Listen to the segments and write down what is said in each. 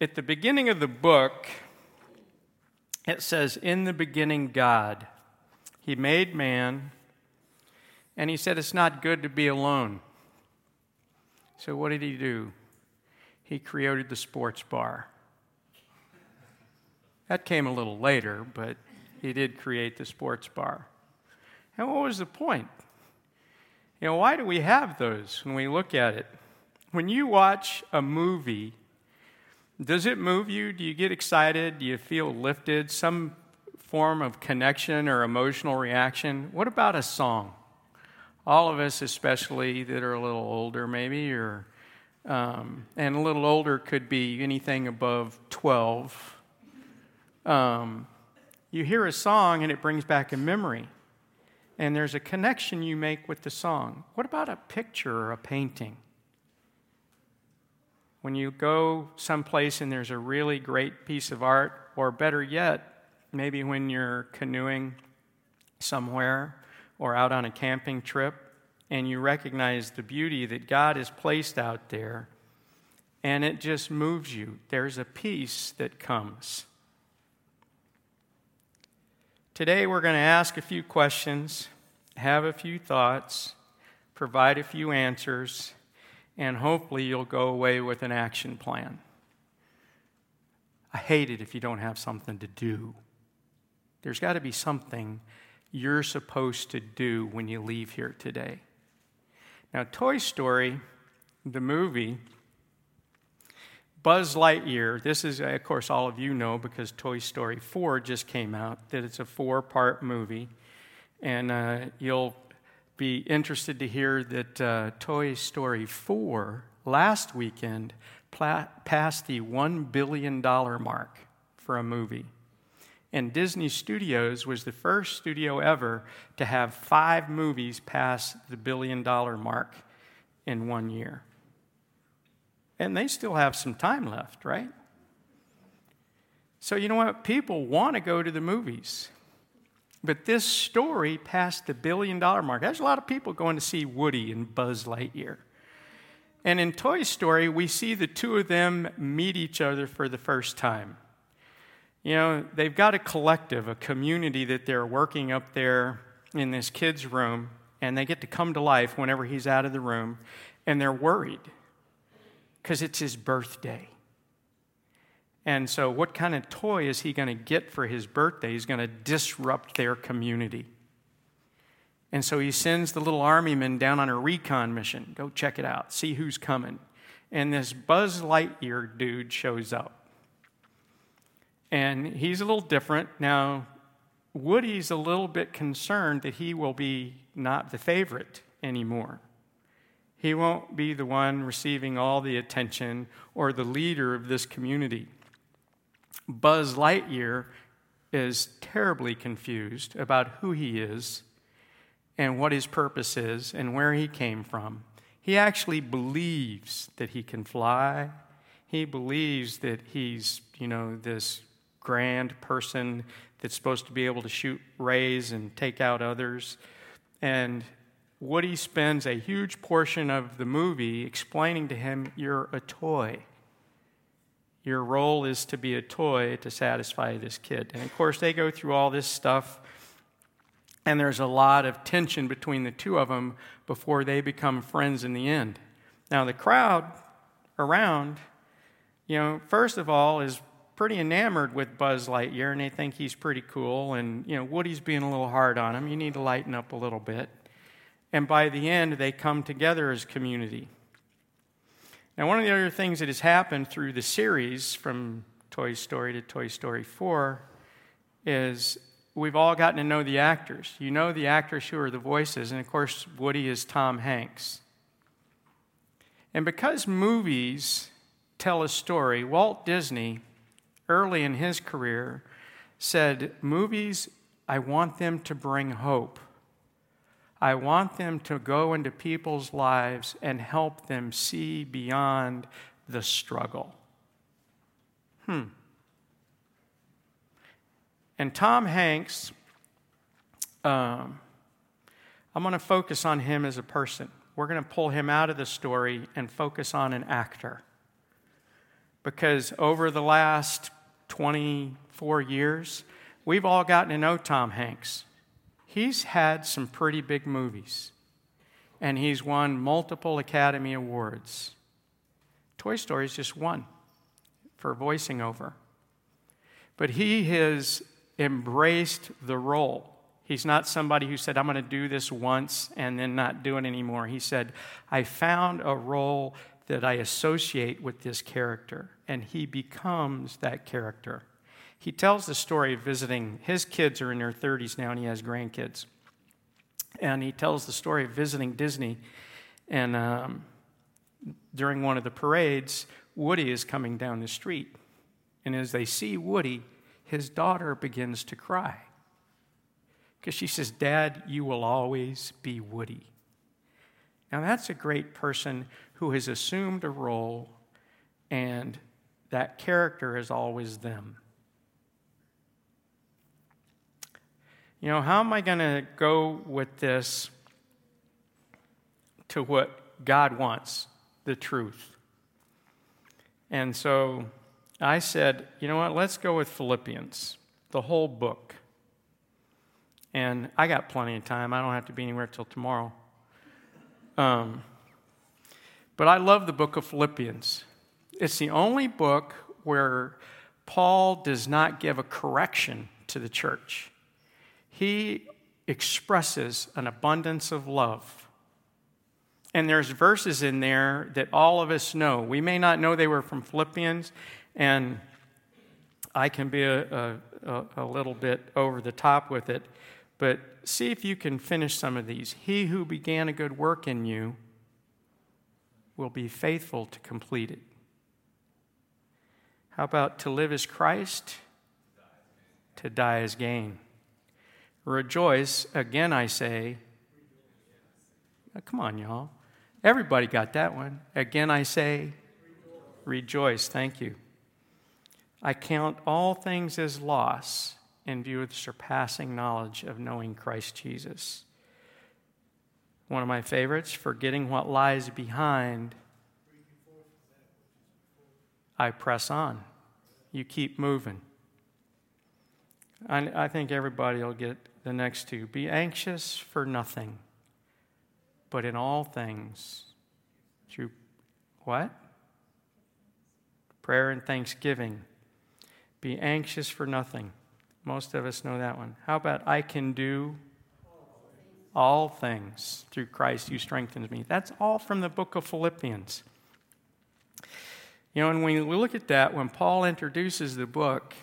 at the beginning of the book, it says, In the beginning, God. He made man, and he said, It's not good to be alone. So, what did he do? He created the sports bar. That came a little later, but he did create the sports bar. And what was the point? You know, why do we have those when we look at it? When you watch a movie, does it move you? Do you get excited? Do you feel lifted? Some form of connection or emotional reaction? What about a song? All of us, especially that are a little older, maybe, or um, and a little older could be anything above 12. Um, you hear a song and it brings back a memory, and there's a connection you make with the song. What about a picture or a painting? When you go someplace and there's a really great piece of art, or better yet, maybe when you're canoeing somewhere or out on a camping trip, and you recognize the beauty that God has placed out there, and it just moves you. There's a peace that comes. Today, we're going to ask a few questions, have a few thoughts, provide a few answers, and hopefully you'll go away with an action plan. I hate it if you don't have something to do. There's got to be something you're supposed to do when you leave here today. Now, Toy Story, the movie, Buzz Lightyear, this is, of course, all of you know because Toy Story 4 just came out, that it's a four part movie. And uh, you'll be interested to hear that uh, Toy Story 4 last weekend pla- passed the $1 billion mark for a movie. And Disney Studios was the first studio ever to have five movies pass the billion dollar mark in one year. And they still have some time left, right? So, you know what? People want to go to the movies. But this story passed the billion dollar mark. There's a lot of people going to see Woody and Buzz Lightyear. And in Toy Story, we see the two of them meet each other for the first time. You know, they've got a collective, a community that they're working up there in this kid's room, and they get to come to life whenever he's out of the room, and they're worried because it's his birthday. And so, what kind of toy is he going to get for his birthday? He's going to disrupt their community. And so, he sends the little army men down on a recon mission go check it out, see who's coming. And this Buzz Lightyear dude shows up. And he's a little different. Now, Woody's a little bit concerned that he will be not the favorite anymore. He won't be the one receiving all the attention or the leader of this community. Buzz Lightyear is terribly confused about who he is and what his purpose is and where he came from. He actually believes that he can fly. He believes that he's, you know, this grand person that's supposed to be able to shoot rays and take out others. And Woody spends a huge portion of the movie explaining to him, You're a toy. Your role is to be a toy to satisfy this kid. And of course, they go through all this stuff, and there's a lot of tension between the two of them before they become friends in the end. Now, the crowd around, you know, first of all, is pretty enamored with Buzz Lightyear, and they think he's pretty cool. And, you know, Woody's being a little hard on him. You need to lighten up a little bit. And by the end, they come together as community. Now, one of the other things that has happened through the series from Toy Story to Toy Story 4 is we've all gotten to know the actors. You know the actors who are the voices, and of course, Woody is Tom Hanks. And because movies tell a story, Walt Disney, early in his career, said, Movies, I want them to bring hope. I want them to go into people's lives and help them see beyond the struggle. Hmm. And Tom Hanks, um, I'm going to focus on him as a person. We're going to pull him out of the story and focus on an actor. because over the last 24 years, we've all gotten to know Tom Hanks. He's had some pretty big movies, and he's won multiple Academy Awards. Toy Story is just one for voicing over. But he has embraced the role. He's not somebody who said, I'm going to do this once and then not do it anymore. He said, I found a role that I associate with this character, and he becomes that character. He tells the story of visiting, his kids are in their 30s now, and he has grandkids. And he tells the story of visiting Disney, and um, during one of the parades, Woody is coming down the street. And as they see Woody, his daughter begins to cry because she says, Dad, you will always be Woody. Now, that's a great person who has assumed a role, and that character is always them. You know, how am I going to go with this to what God wants, the truth? And so I said, you know what, let's go with Philippians, the whole book. And I got plenty of time. I don't have to be anywhere till tomorrow. Um, but I love the book of Philippians. It's the only book where Paul does not give a correction to the church. He expresses an abundance of love. And there's verses in there that all of us know. We may not know they were from Philippians, and I can be a, a, a little bit over the top with it. But see if you can finish some of these. He who began a good work in you will be faithful to complete it. How about to live as Christ? To die as gain. Rejoice, again I say. Come on, y'all. Everybody got that one. Again I say, rejoice. Thank you. I count all things as loss in view of the surpassing knowledge of knowing Christ Jesus. One of my favorites, forgetting what lies behind, I press on. You keep moving. I, I think everybody will get the next two. Be anxious for nothing, but in all things, through what? Prayer and thanksgiving. Be anxious for nothing. Most of us know that one. How about I can do all things through Christ who strengthens me? That's all from the book of Philippians. You know, and when we look at that, when Paul introduces the book,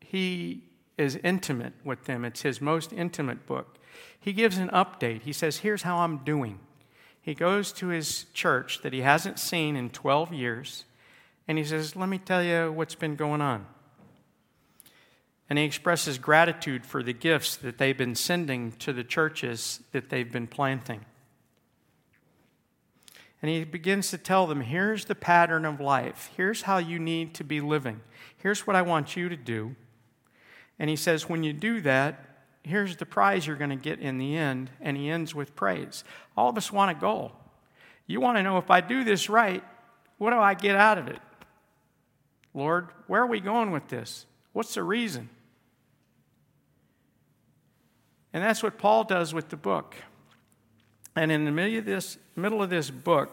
he is intimate with them. It's his most intimate book. He gives an update. He says, Here's how I'm doing. He goes to his church that he hasn't seen in 12 years, and he says, Let me tell you what's been going on. And he expresses gratitude for the gifts that they've been sending to the churches that they've been planting. And he begins to tell them here's the pattern of life. Here's how you need to be living. Here's what I want you to do. And he says, when you do that, here's the prize you're going to get in the end. And he ends with praise. All of us want a goal. You want to know if I do this right, what do I get out of it? Lord, where are we going with this? What's the reason? And that's what Paul does with the book. And in the middle of this, middle of this book,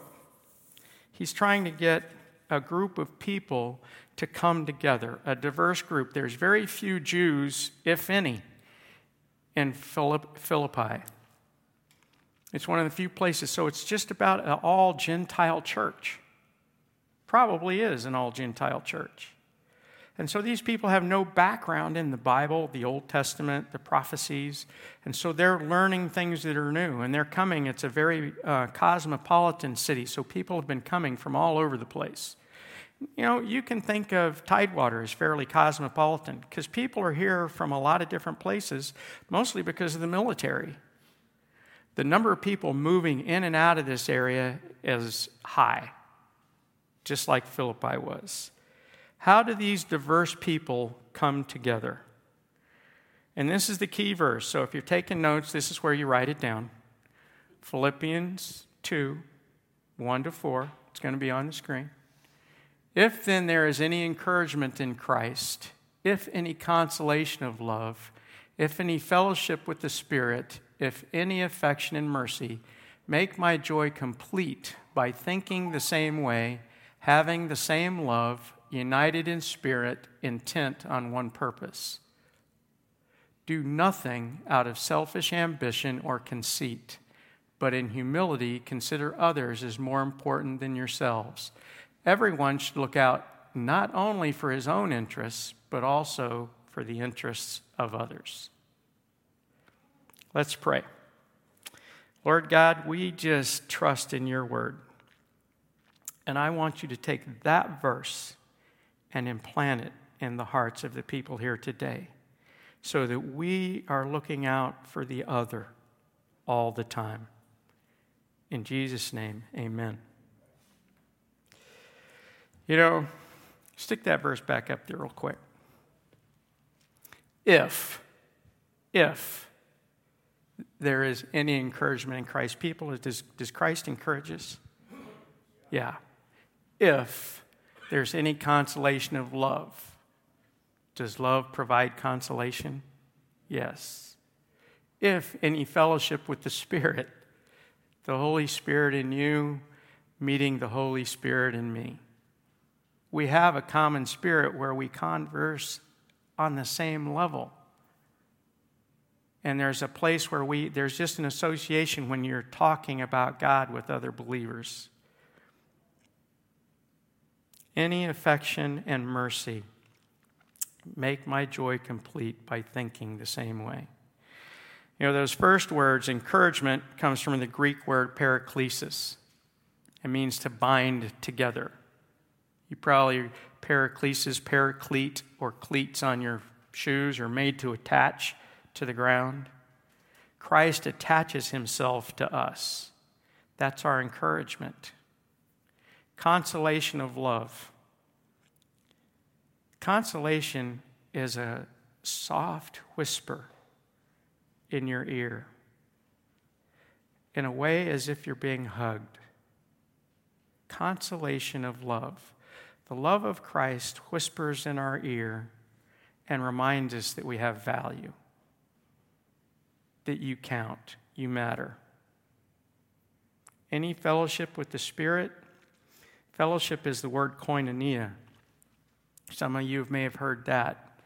he's trying to get a group of people to come together, a diverse group. There's very few Jews, if any, in Philippi. It's one of the few places, so it's just about an all Gentile church. Probably is an all Gentile church. And so these people have no background in the Bible, the Old Testament, the prophecies. And so they're learning things that are new. And they're coming. It's a very uh, cosmopolitan city. So people have been coming from all over the place. You know, you can think of Tidewater as fairly cosmopolitan because people are here from a lot of different places, mostly because of the military. The number of people moving in and out of this area is high, just like Philippi was. How do these diverse people come together? And this is the key verse. So if you're taking notes, this is where you write it down. Philippians 2 1 to 4. It's going to be on the screen. If then there is any encouragement in Christ, if any consolation of love, if any fellowship with the Spirit, if any affection and mercy, make my joy complete by thinking the same way, having the same love, united in spirit, intent on one purpose. Do nothing out of selfish ambition or conceit, but in humility consider others as more important than yourselves. Everyone should look out not only for his own interests, but also for the interests of others. Let's pray. Lord God, we just trust in your word. And I want you to take that verse and implant it in the hearts of the people here today so that we are looking out for the other all the time. In Jesus' name, amen. You know, stick that verse back up there real quick. If, if there is any encouragement in Christ, people, does, does Christ encourage us? Yeah. If there's any consolation of love, does love provide consolation? Yes. If any fellowship with the Spirit, the Holy Spirit in you meeting the Holy Spirit in me. We have a common spirit where we converse on the same level. And there's a place where we, there's just an association when you're talking about God with other believers. Any affection and mercy make my joy complete by thinking the same way. You know, those first words, encouragement, comes from the Greek word paraklesis. It means to bind together. You probably paraklesis, paraclete, or cleats on your shoes are made to attach to the ground. Christ attaches himself to us. That's our encouragement. Consolation of love. Consolation is a soft whisper in your ear, in a way as if you're being hugged. Consolation of love. The love of Christ whispers in our ear and reminds us that we have value, that you count, you matter. Any fellowship with the Spirit, fellowship is the word koinonia. Some of you may have heard that.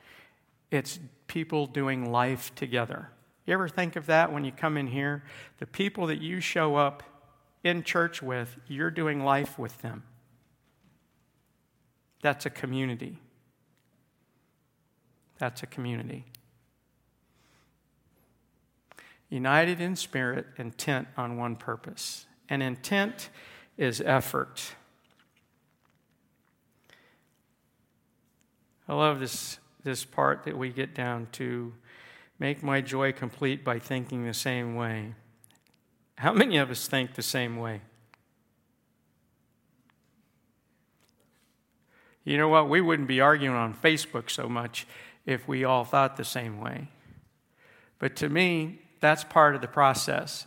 It's people doing life together. You ever think of that when you come in here? The people that you show up in church with, you're doing life with them. That's a community. That's a community. United in spirit, intent on one purpose. And intent is effort. I love this, this part that we get down to make my joy complete by thinking the same way. How many of us think the same way? You know what? We wouldn't be arguing on Facebook so much if we all thought the same way. But to me, that's part of the process.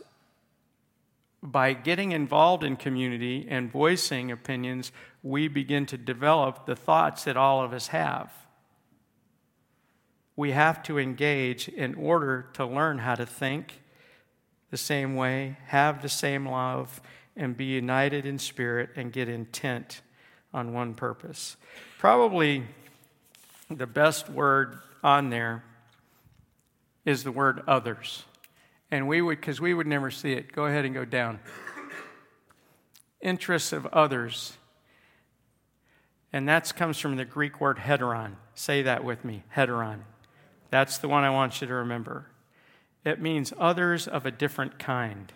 By getting involved in community and voicing opinions, we begin to develop the thoughts that all of us have. We have to engage in order to learn how to think the same way, have the same love, and be united in spirit and get intent on one purpose. Probably the best word on there is the word others. And we would, because we would never see it, go ahead and go down. Interests of others and that comes from the Greek word heteron. Say that with me heteron. That's the one I want you to remember. It means others of a different kind.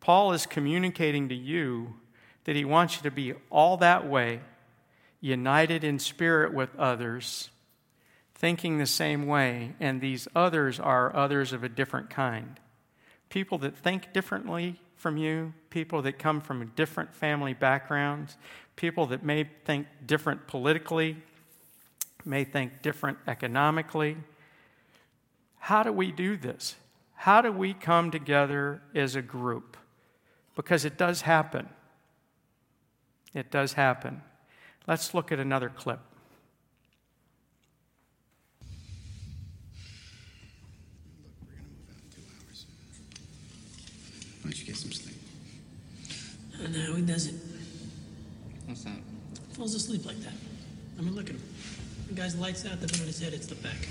Paul is communicating to you that he wants you to be all that way, united in spirit with others, thinking the same way, and these others are others of a different kind. People that think differently from you, people that come from different family backgrounds, people that may think different politically, may think different economically. How do we do this? How do we come together as a group? Because it does happen. It does happen. Let's look at another clip. Why don't you get some sleep? I know he does it. What's that? Falls asleep like that. I mean, look at him. The guy's lights out, the gun in his head, it's the back.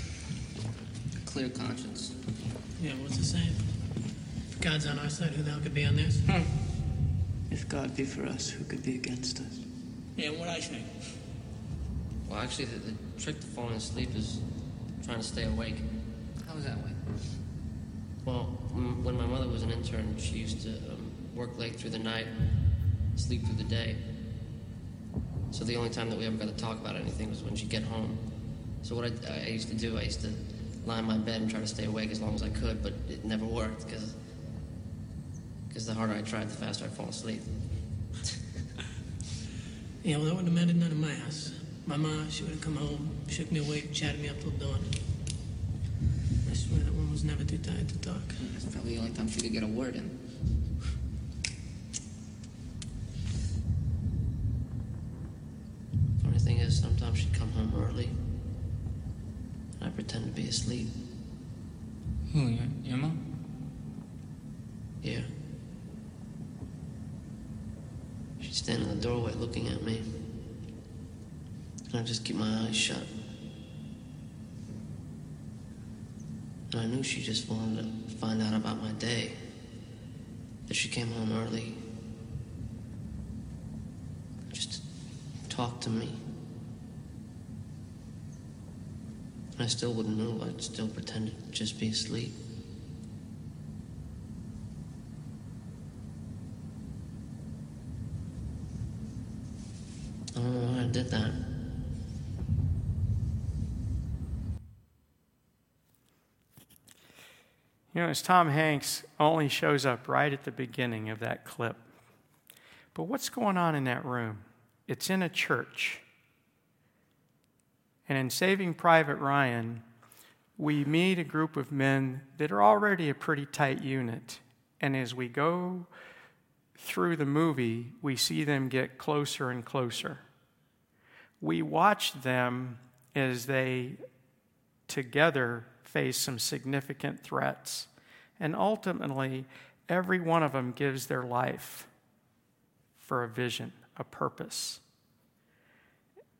Clear conscience. Yeah, what's the saying? If God's on our side, who the hell could be on theirs? Hmm. If God be for us, who could be against us? Yeah, what I say. Well, actually, the, the trick to falling asleep is trying to stay awake. How was that way? Well, m- when my mother was an intern, she used to um, work late through the night, sleep through the day. So the only time that we ever got to talk about anything was when she'd get home. So what I, I used to do, I used to lie in my bed and try to stay awake as long as I could, but it never worked because because the harder I tried, the faster I'd fall asleep. Yeah, well, that wouldn't have mattered none of my house. My ma, she would have come home, shook me awake, chatted me up till dawn. I swear that one was never too tired to talk. That's probably the only time she could get a word in. Funny thing is, sometimes she'd come home early, and I'd pretend to be asleep. Who, your, your mom? Yeah. She'd in the doorway looking at me. And I'd just keep my eyes shut. And I knew she just wanted to find out about my day. That she came home early. Just to talk to me. And I still wouldn't move. I'd still pretend to just be asleep. Don't know why I did that. You know, as Tom Hanks only shows up right at the beginning of that clip. But what's going on in that room? It's in a church. And in Saving Private Ryan, we meet a group of men that are already a pretty tight unit. And as we go through the movie, we see them get closer and closer. We watch them as they together face some significant threats. And ultimately, every one of them gives their life for a vision, a purpose.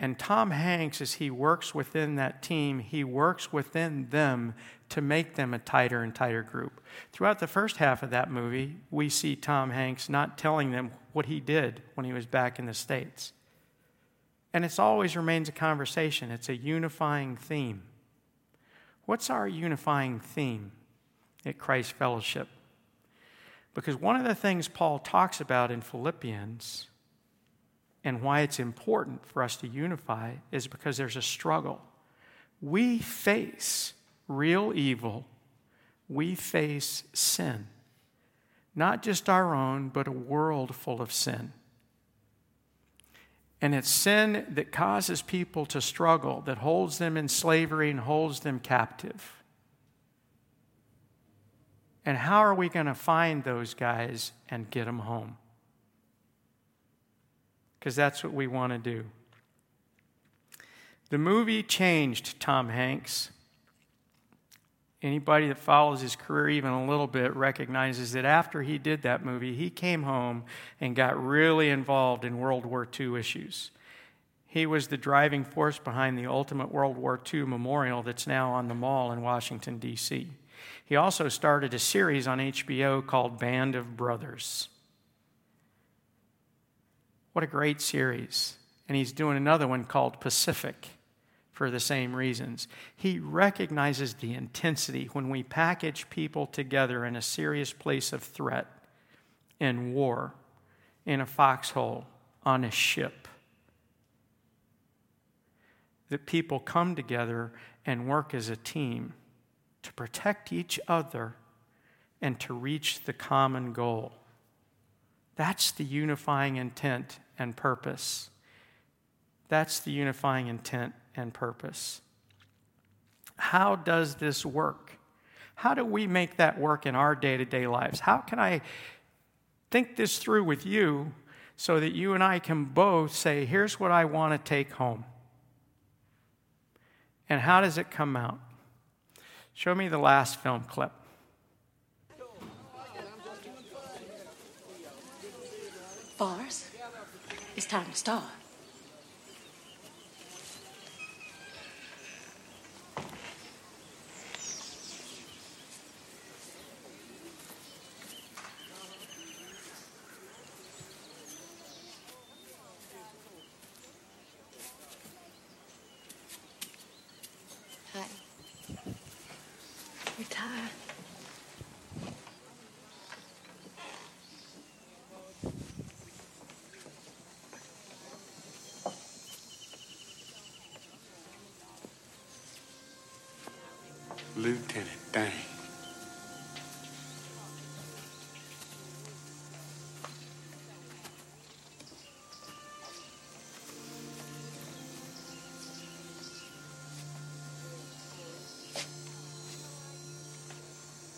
And Tom Hanks, as he works within that team, he works within them to make them a tighter and tighter group. Throughout the first half of that movie, we see Tom Hanks not telling them what he did when he was back in the States. And it always remains a conversation, it's a unifying theme. What's our unifying theme at Christ Fellowship? Because one of the things Paul talks about in Philippians and why it's important for us to unify is because there's a struggle. We face real evil, we face sin. Not just our own, but a world full of sin. And it's sin that causes people to struggle, that holds them in slavery and holds them captive. And how are we going to find those guys and get them home? Because that's what we want to do. The movie changed Tom Hanks. Anybody that follows his career even a little bit recognizes that after he did that movie, he came home and got really involved in World War II issues. He was the driving force behind the Ultimate World War II Memorial that's now on the mall in Washington, D.C. He also started a series on HBO called Band of Brothers. What a great series. And he's doing another one called Pacific for the same reasons. He recognizes the intensity when we package people together in a serious place of threat, in war, in a foxhole, on a ship. That people come together and work as a team to protect each other and to reach the common goal. That's the unifying intent and purpose. That's the unifying intent and purpose. How does this work? How do we make that work in our day to day lives? How can I think this through with you so that you and I can both say, here's what I want to take home. And how does it come out? Show me the last film clip. Bars, it's time to start.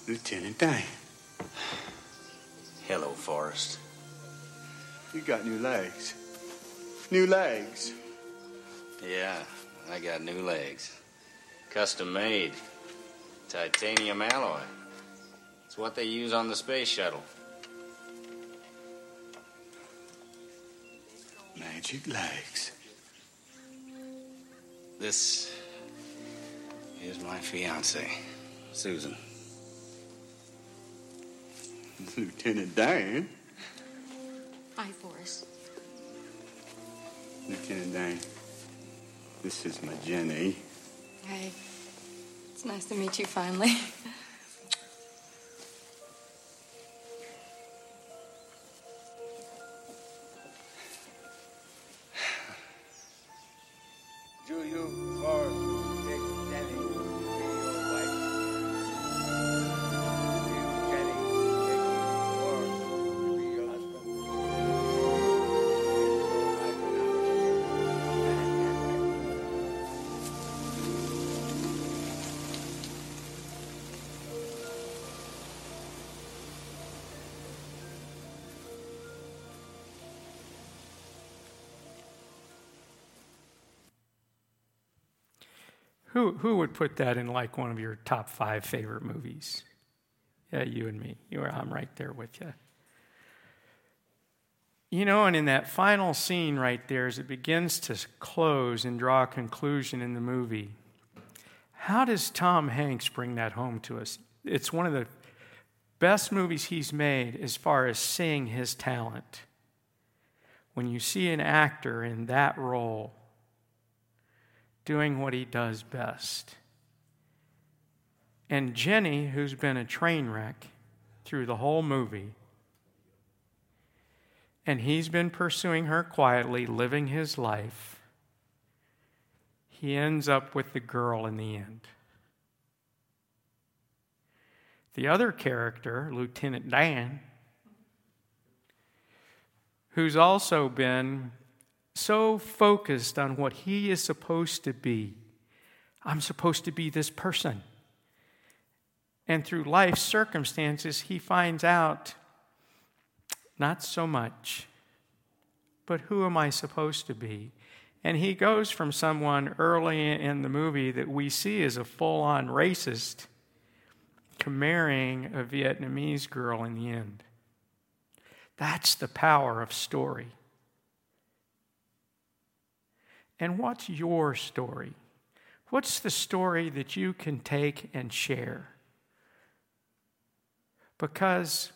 Lieutenant Dan. Hello, Forrest. You got new legs. New legs. Yeah, I got new legs. Custom made. Titanium alloy. It's what they use on the space shuttle. Magic legs. This is my fiance, Susan. Lieutenant Dan. Hi, Forrest. Lieutenant Dan. This is my Jenny. Hey. It's nice to meet you finally. Who, who would put that in like one of your top five favorite movies? Yeah, you and me. You are, I'm right there with you. You know, and in that final scene right there, as it begins to close and draw a conclusion in the movie, how does Tom Hanks bring that home to us? It's one of the best movies he's made as far as seeing his talent. When you see an actor in that role, doing what he does best. And Jenny, who's been a train wreck through the whole movie, and he's been pursuing her quietly, living his life, he ends up with the girl in the end. The other character, Lieutenant Dan, who's also been so focused on what he is supposed to be. I'm supposed to be this person. And through life circumstances, he finds out not so much, but who am I supposed to be? And he goes from someone early in the movie that we see as a full on racist to marrying a Vietnamese girl in the end. That's the power of story. And what's your story? What's the story that you can take and share? Because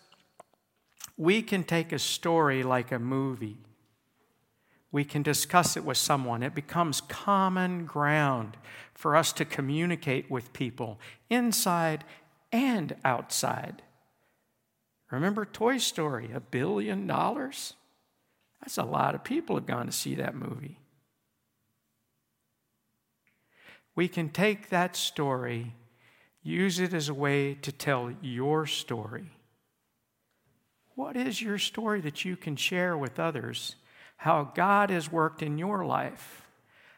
we can take a story like a movie. We can discuss it with someone. It becomes common ground for us to communicate with people inside and outside. Remember Toy Story, a billion dollars? That's a lot of people have gone to see that movie. We can take that story, use it as a way to tell your story. What is your story that you can share with others? How God has worked in your life,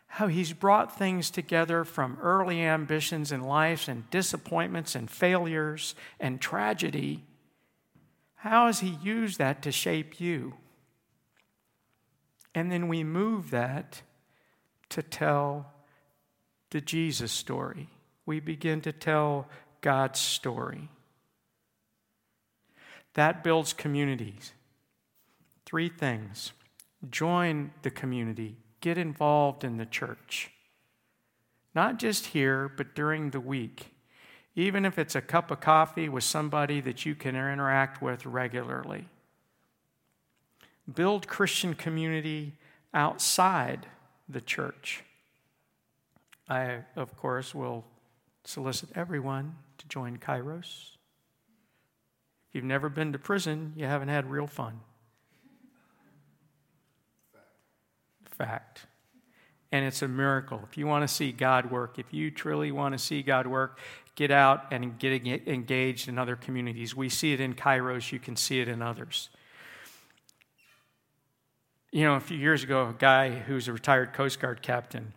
how He's brought things together from early ambitions in life and disappointments and failures and tragedy. How has He used that to shape you? And then we move that to tell the Jesus story. We begin to tell God's story. That builds communities. Three things join the community, get involved in the church. Not just here, but during the week. Even if it's a cup of coffee with somebody that you can interact with regularly. Build Christian community outside the church. I, of course, will solicit everyone to join Kairos. If you've never been to prison, you haven't had real fun. Fact. And it's a miracle. If you want to see God work, if you truly want to see God work, get out and get engaged in other communities. We see it in Kairos, you can see it in others. You know, a few years ago, a guy who's a retired Coast Guard captain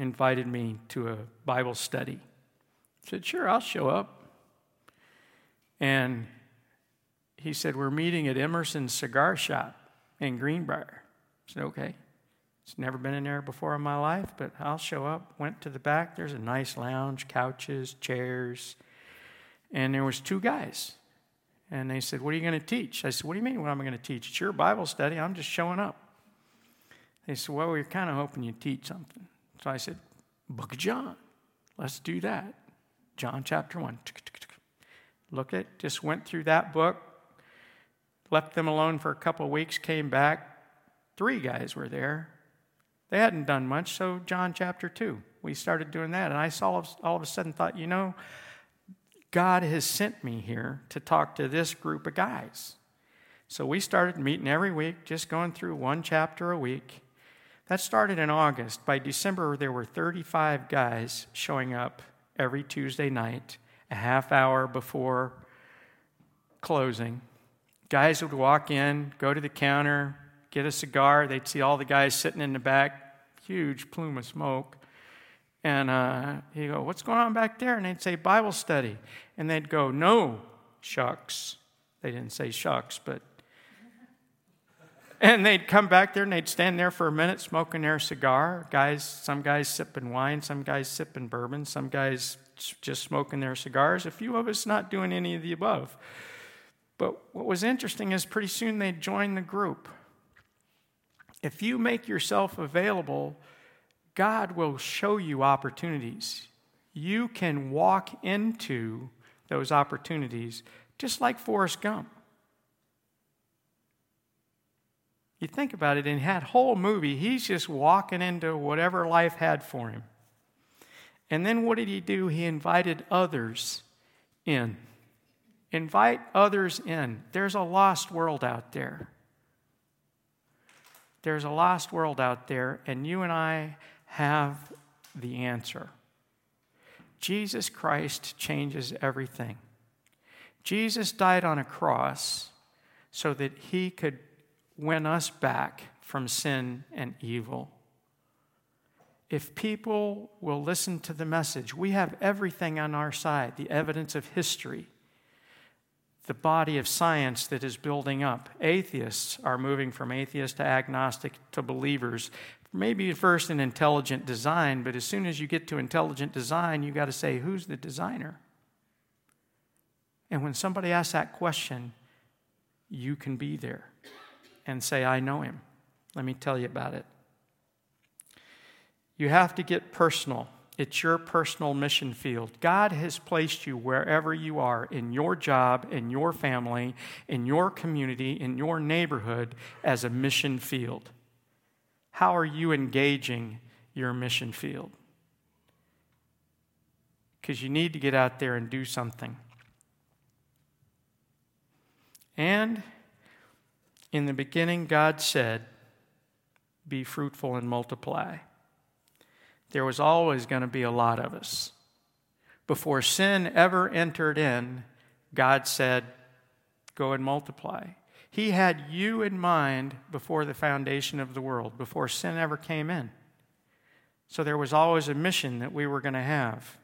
invited me to a Bible study. I said, Sure, I'll show up. And he said, We're meeting at Emerson's cigar shop in Greenbrier. I said, Okay. It's never been in there before in my life, but I'll show up. Went to the back. There's a nice lounge, couches, chairs. And there was two guys. And they said, What are you going to teach? I said, What do you mean, what am I going to teach? It's your Bible study. I'm just showing up. They said, Well, we are kind of hoping you'd teach something. So I said, Book of John. Let's do that. John chapter 1. Look at, just went through that book, left them alone for a couple of weeks, came back. Three guys were there. They hadn't done much, so John chapter 2. We started doing that. And I saw all of a sudden thought, you know, God has sent me here to talk to this group of guys. So we started meeting every week, just going through one chapter a week. That started in August. By December, there were 35 guys showing up every Tuesday night, a half hour before closing. Guys would walk in, go to the counter, get a cigar. They'd see all the guys sitting in the back, huge plume of smoke. And uh, he'd go, What's going on back there? And they'd say, Bible study. And they'd go, No, shucks. They didn't say shucks, but. And they'd come back there and they'd stand there for a minute smoking their cigar. Guys, some guys sipping wine, some guys sipping bourbon, some guys just smoking their cigars, a few of us not doing any of the above. But what was interesting is pretty soon they'd join the group. If you make yourself available, God will show you opportunities. You can walk into those opportunities just like Forrest Gump. You think about it, in that whole movie, he's just walking into whatever life had for him. And then what did he do? He invited others in. Invite others in. There's a lost world out there. There's a lost world out there, and you and I have the answer. Jesus Christ changes everything. Jesus died on a cross so that he could win us back from sin and evil. If people will listen to the message, we have everything on our side the evidence of history, the body of science that is building up. Atheists are moving from atheist to agnostic to believers maybe first in intelligent design, but as soon as you get to intelligent design, you got to say, who's the designer? And when somebody asks that question, you can be there and say, I know him. Let me tell you about it. You have to get personal. It's your personal mission field. God has placed you wherever you are in your job, in your family, in your community, in your neighborhood as a mission field. How are you engaging your mission field? Because you need to get out there and do something. And in the beginning, God said, Be fruitful and multiply. There was always going to be a lot of us. Before sin ever entered in, God said, Go and multiply. He had you in mind before the foundation of the world, before sin ever came in. So there was always a mission that we were going to have.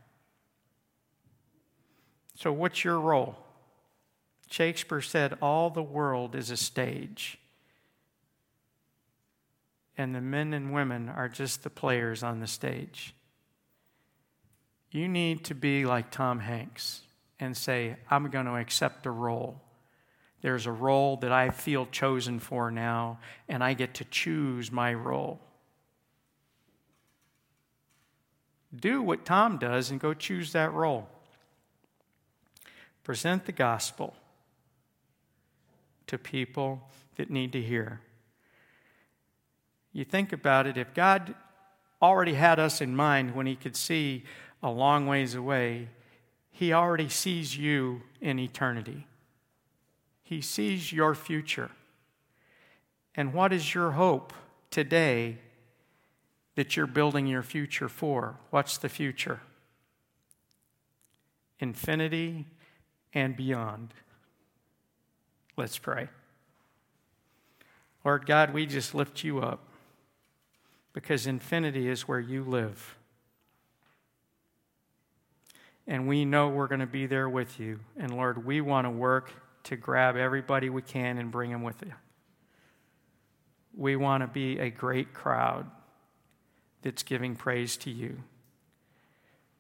So, what's your role? Shakespeare said, All the world is a stage. and the men and women are just the players on the stage. You need to be like Tom Hanks and say, I'm going to accept a role. There's a role that I feel chosen for now, and I get to choose my role. Do what Tom does and go choose that role. Present the gospel to people that need to hear. You think about it, if God already had us in mind when He could see a long ways away, He already sees you in eternity. He sees your future. And what is your hope today that you're building your future for? What's the future? Infinity and beyond. Let's pray. Lord God, we just lift you up because infinity is where you live. And we know we're going to be there with you. And Lord, we want to work to grab everybody we can and bring them with you. We want to be a great crowd that's giving praise to you.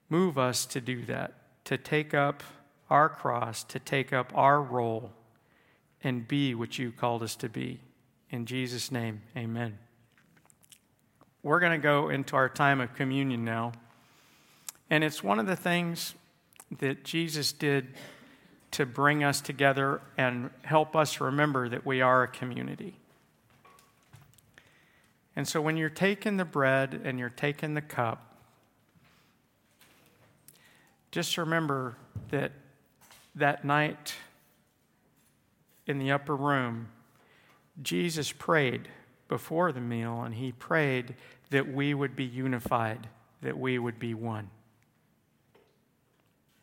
Move us to do that, to take up our cross, to take up our role, and be what you called us to be. In Jesus' name, amen. We're going to go into our time of communion now. And it's one of the things that Jesus did to bring us together and help us remember that we are a community. And so when you're taking the bread and you're taking the cup, just remember that that night in the upper room, Jesus prayed before the meal, and he prayed that we would be unified, that we would be one.